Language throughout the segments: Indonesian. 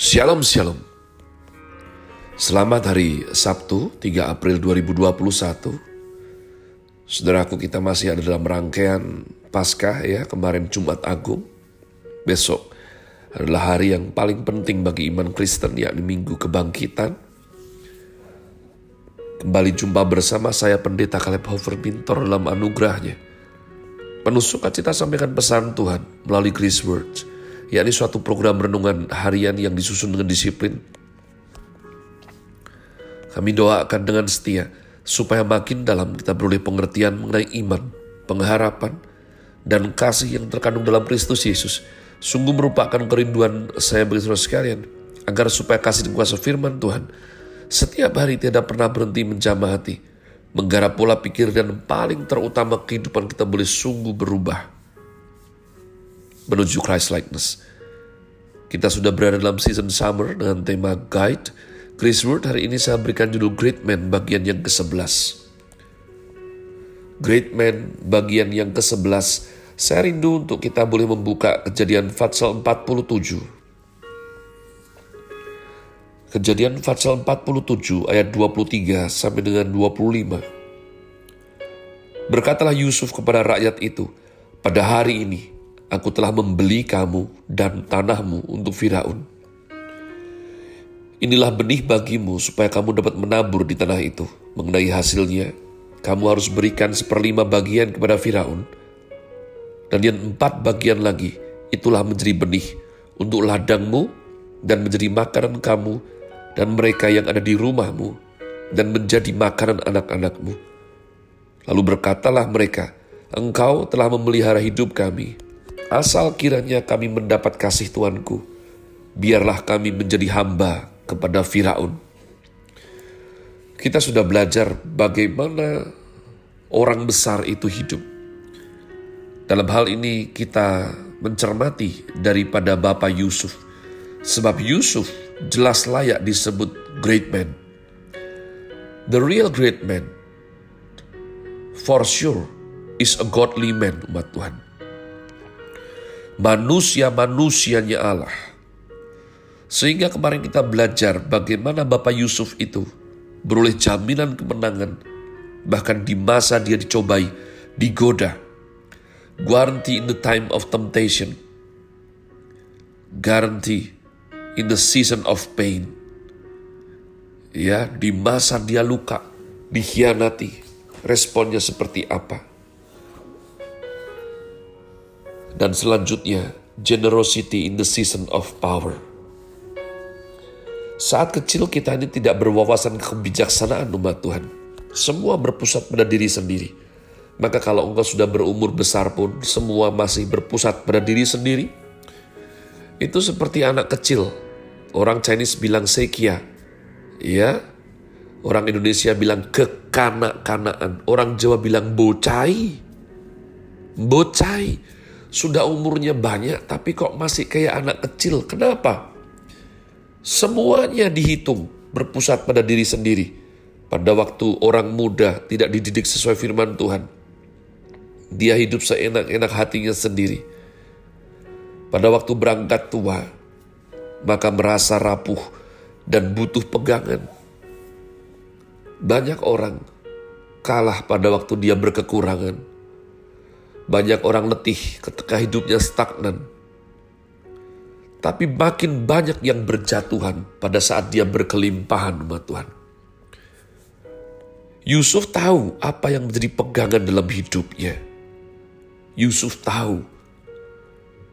Shalom Shalom. Selamat hari Sabtu 3 April 2021 Saudaraku kita masih ada dalam rangkaian Paskah ya kemarin Jumat Agung. Besok adalah hari yang paling penting bagi iman Kristen yakni Minggu Kebangkitan. Kembali jumpa bersama saya Pendeta Kaleb Hofer Bintor dalam anugerahnya. Penuh sukacita sampaikan pesan Tuhan melalui Grace Words yakni suatu program renungan harian yang disusun dengan disiplin. Kami doakan dengan setia supaya makin dalam kita beroleh pengertian mengenai iman, pengharapan, dan kasih yang terkandung dalam Kristus Yesus. Sungguh merupakan kerinduan saya bagi saudara sekalian, agar supaya kasih dan kuasa firman Tuhan setiap hari tidak pernah berhenti menjamah hati, menggarap pola pikir dan paling terutama kehidupan kita boleh sungguh berubah menuju Christ likeness. Kita sudah berada dalam season summer dengan tema Guide. Chris Word hari ini saya berikan judul Great Man bagian yang ke-11. Great Man bagian yang ke-11. Saya rindu untuk kita boleh membuka kejadian Fatsal 47. Kejadian Fatsal 47 ayat 23 sampai dengan 25. Berkatalah Yusuf kepada rakyat itu, pada hari ini Aku telah membeli kamu dan tanahmu untuk Firaun. Inilah benih bagimu supaya kamu dapat menabur di tanah itu. Mengenai hasilnya, kamu harus berikan seperlima bagian kepada Firaun. Dan yang empat bagian lagi, itulah menjadi benih untuk ladangmu dan menjadi makanan kamu dan mereka yang ada di rumahmu dan menjadi makanan anak-anakmu. Lalu berkatalah mereka, Engkau telah memelihara hidup kami, Asal kiranya kami mendapat kasih Tuanku, biarlah kami menjadi hamba kepada Firaun. Kita sudah belajar bagaimana orang besar itu hidup. Dalam hal ini kita mencermati daripada Bapak Yusuf. Sebab Yusuf jelas layak disebut great man. The real great man for sure is a godly man umat Tuhan manusia-manusianya Allah. Sehingga kemarin kita belajar bagaimana Bapak Yusuf itu beroleh jaminan kemenangan, bahkan di masa dia dicobai, digoda. Guarantee in the time of temptation. Guarantee in the season of pain. Ya, di masa dia luka, dikhianati, responnya seperti apa? Dan selanjutnya, generosity in the season of power. Saat kecil kita ini tidak berwawasan kebijaksanaan umat Tuhan. Semua berpusat pada diri sendiri. Maka kalau engkau sudah berumur besar pun, semua masih berpusat pada diri sendiri. Itu seperti anak kecil. Orang Chinese bilang sekia. Ya, orang Indonesia bilang kekanak-kanaan. Orang Jawa bilang bocai. Bocai sudah umurnya banyak tapi kok masih kayak anak kecil. Kenapa? Semuanya dihitung berpusat pada diri sendiri. Pada waktu orang muda tidak dididik sesuai firman Tuhan. Dia hidup seenak-enak hatinya sendiri. Pada waktu berangkat tua, maka merasa rapuh dan butuh pegangan. Banyak orang kalah pada waktu dia berkekurangan banyak orang letih ketika hidupnya stagnan. Tapi makin banyak yang berjatuhan pada saat dia berkelimpahan umat Tuhan. Yusuf tahu apa yang menjadi pegangan dalam hidupnya. Yusuf tahu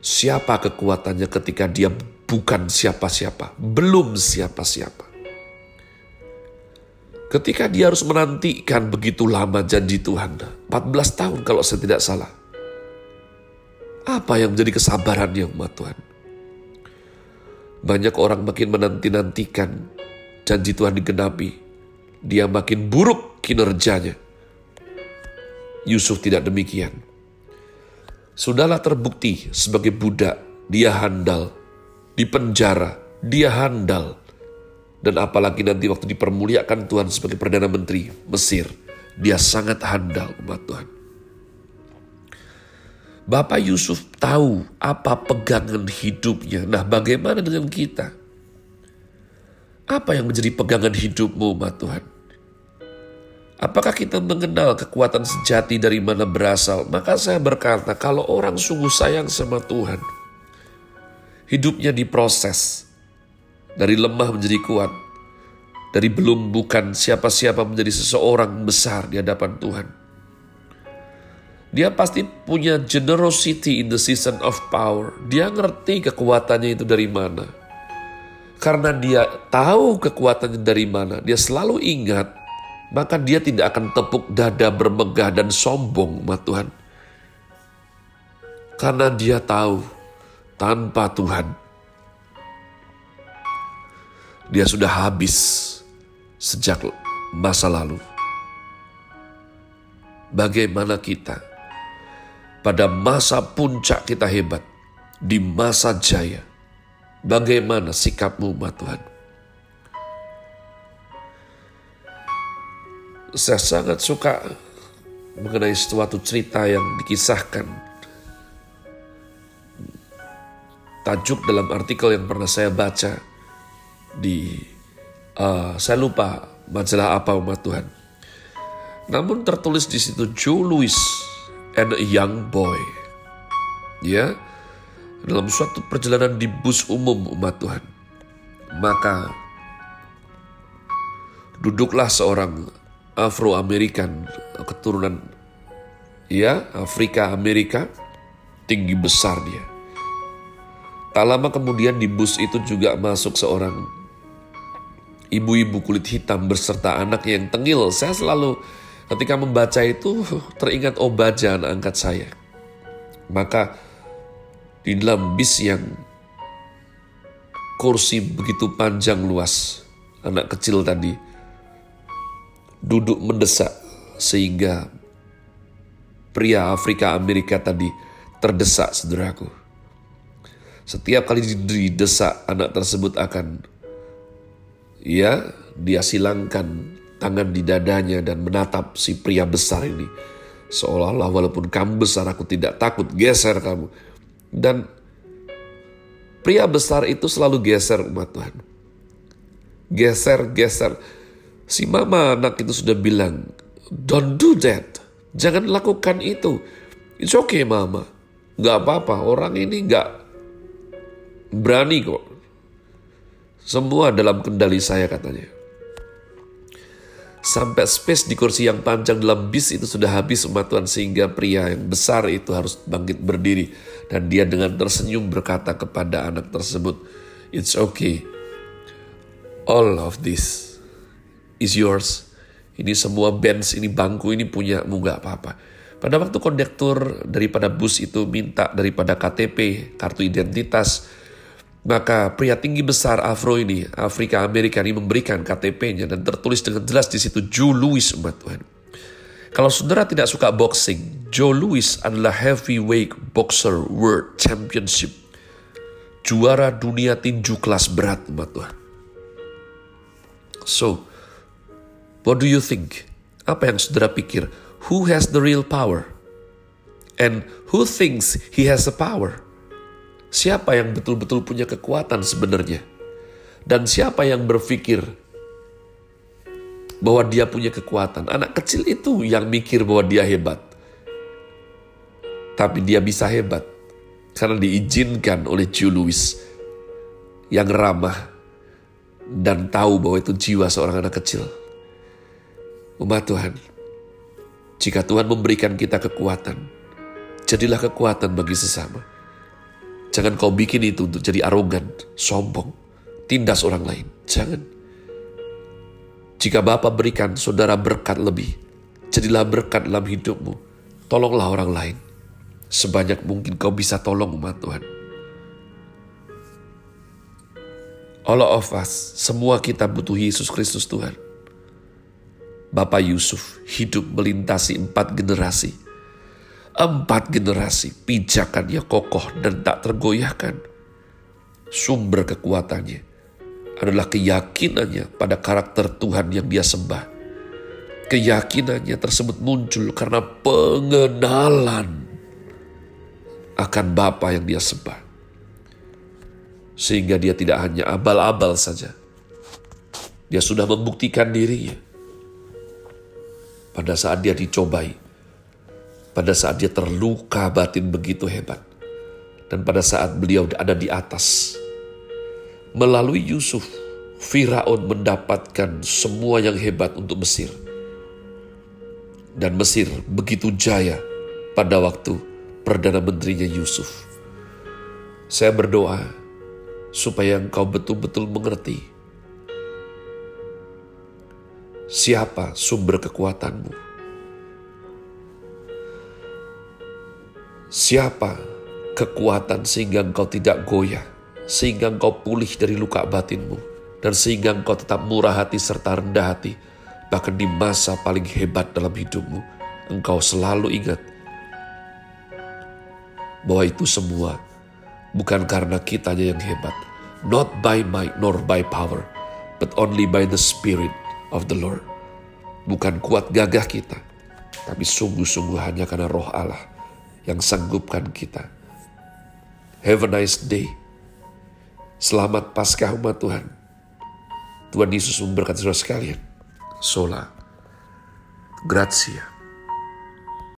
siapa kekuatannya ketika dia bukan siapa-siapa, belum siapa-siapa. Ketika dia harus menantikan begitu lama janji Tuhan, 14 tahun kalau saya tidak salah. Apa yang menjadi kesabarannya umat Tuhan? Banyak orang makin menanti-nantikan janji Tuhan digenapi. Dia makin buruk kinerjanya. Yusuf tidak demikian. Sudahlah terbukti sebagai budak, dia handal. Di penjara, dia handal. Dan apalagi nanti waktu dipermuliakan Tuhan sebagai Perdana Menteri Mesir, dia sangat handal umat Tuhan. Bapak Yusuf tahu apa pegangan hidupnya. Nah, bagaimana dengan kita? Apa yang menjadi pegangan hidupmu, Ma Tuhan? Apakah kita mengenal kekuatan sejati dari mana berasal? Maka saya berkata, kalau orang sungguh sayang sama Tuhan, hidupnya diproses dari lemah menjadi kuat, dari belum bukan siapa-siapa menjadi seseorang besar di hadapan Tuhan. Dia pasti punya generosity in the season of power. Dia ngerti kekuatannya itu dari mana. Karena dia tahu kekuatannya dari mana, dia selalu ingat, maka dia tidak akan tepuk dada bermegah dan sombong, ma Tuhan. Karena dia tahu, tanpa Tuhan, dia sudah habis sejak masa lalu. Bagaimana kita pada masa puncak kita hebat, di masa jaya, Bagaimana sikapmu, Ma Tuhan? Saya sangat suka mengenai suatu cerita yang dikisahkan. Tajuk dalam artikel yang pernah saya baca di, uh, saya lupa majalah apa umat Tuhan. Namun tertulis di situ Joe Louis and a young boy. Ya, dalam suatu perjalanan di bus umum umat Tuhan. Maka duduklah seorang Afro-Amerikan keturunan ya Afrika Amerika tinggi besar dia. Tak lama kemudian di bus itu juga masuk seorang ibu-ibu kulit hitam berserta anak yang tengil. Saya selalu ketika membaca itu teringat obaja anak angkat saya. Maka di dalam bis yang kursi begitu panjang luas, anak kecil tadi duduk mendesak sehingga pria Afrika Amerika tadi terdesak saudaraku. Setiap kali didesak anak tersebut akan ya dia silangkan tangan di dadanya dan menatap si pria besar ini. Seolah-olah walaupun kamu besar aku tidak takut geser kamu. Dan pria besar itu selalu geser umat Tuhan. Geser, geser. Si mama anak itu sudah bilang, don't do that. Jangan lakukan itu. It's okay mama. Gak apa-apa, orang ini gak berani kok. Semua dalam kendali saya katanya. Sampai space di kursi yang panjang dalam bis itu sudah habis umat sehingga pria yang besar itu harus bangkit berdiri. Dan dia dengan tersenyum berkata kepada anak tersebut, It's okay. All of this is yours. Ini semua bench, ini bangku, ini punya mu gak apa-apa. Pada waktu kondektur daripada bus itu minta daripada KTP, kartu identitas, maka pria tinggi besar Afro ini, Afrika Amerika ini memberikan KTP-nya dan tertulis dengan jelas di situ Joe Louis umat Tuhan. Kalau saudara tidak suka boxing, Joe Louis adalah heavyweight boxer world championship. Juara dunia tinju kelas berat umat Tuhan. So, what do you think? Apa yang saudara pikir? Who has the real power? And who thinks he has the power? Siapa yang betul-betul punya kekuatan sebenarnya? Dan siapa yang berpikir bahwa dia punya kekuatan? Anak kecil itu yang mikir bahwa dia hebat. Tapi dia bisa hebat karena diizinkan oleh Julius yang ramah dan tahu bahwa itu jiwa seorang anak kecil. Umat Tuhan, jika Tuhan memberikan kita kekuatan, jadilah kekuatan bagi sesama Jangan kau bikin itu untuk jadi arogan, sombong, tindas orang lain. Jangan. Jika Bapak berikan saudara berkat lebih, jadilah berkat dalam hidupmu. Tolonglah orang lain. Sebanyak mungkin kau bisa tolong umat Tuhan. All of us, semua kita butuh Yesus Kristus Tuhan. Bapak Yusuf hidup melintasi empat generasi Empat generasi pijakannya kokoh dan tak tergoyahkan. Sumber kekuatannya adalah keyakinannya pada karakter Tuhan yang dia sembah. Keyakinannya tersebut muncul karena pengenalan akan Bapa yang dia sembah. Sehingga dia tidak hanya abal-abal saja, Dia sudah membuktikan dirinya. Pada saat dia dicobai, pada saat dia terluka batin begitu hebat, dan pada saat beliau ada di atas, melalui Yusuf, Firaun mendapatkan semua yang hebat untuk Mesir. Dan Mesir begitu jaya pada waktu Perdana Menterinya Yusuf. Saya berdoa supaya engkau betul-betul mengerti siapa sumber kekuatanmu. Siapa kekuatan sehingga engkau tidak goyah, sehingga engkau pulih dari luka batinmu dan sehingga engkau tetap murah hati serta rendah hati, bahkan di masa paling hebat dalam hidupmu, engkau selalu ingat bahwa itu semua bukan karena kitanya yang hebat, not by might nor by power, but only by the Spirit of the Lord. Bukan kuat gagah kita, tapi sungguh-sungguh hanya karena roh Allah yang sanggupkan kita. Have a nice day. Selamat Paskah umat Tuhan. Tuhan Yesus memberkati saudara sekalian. Sola. Grazie.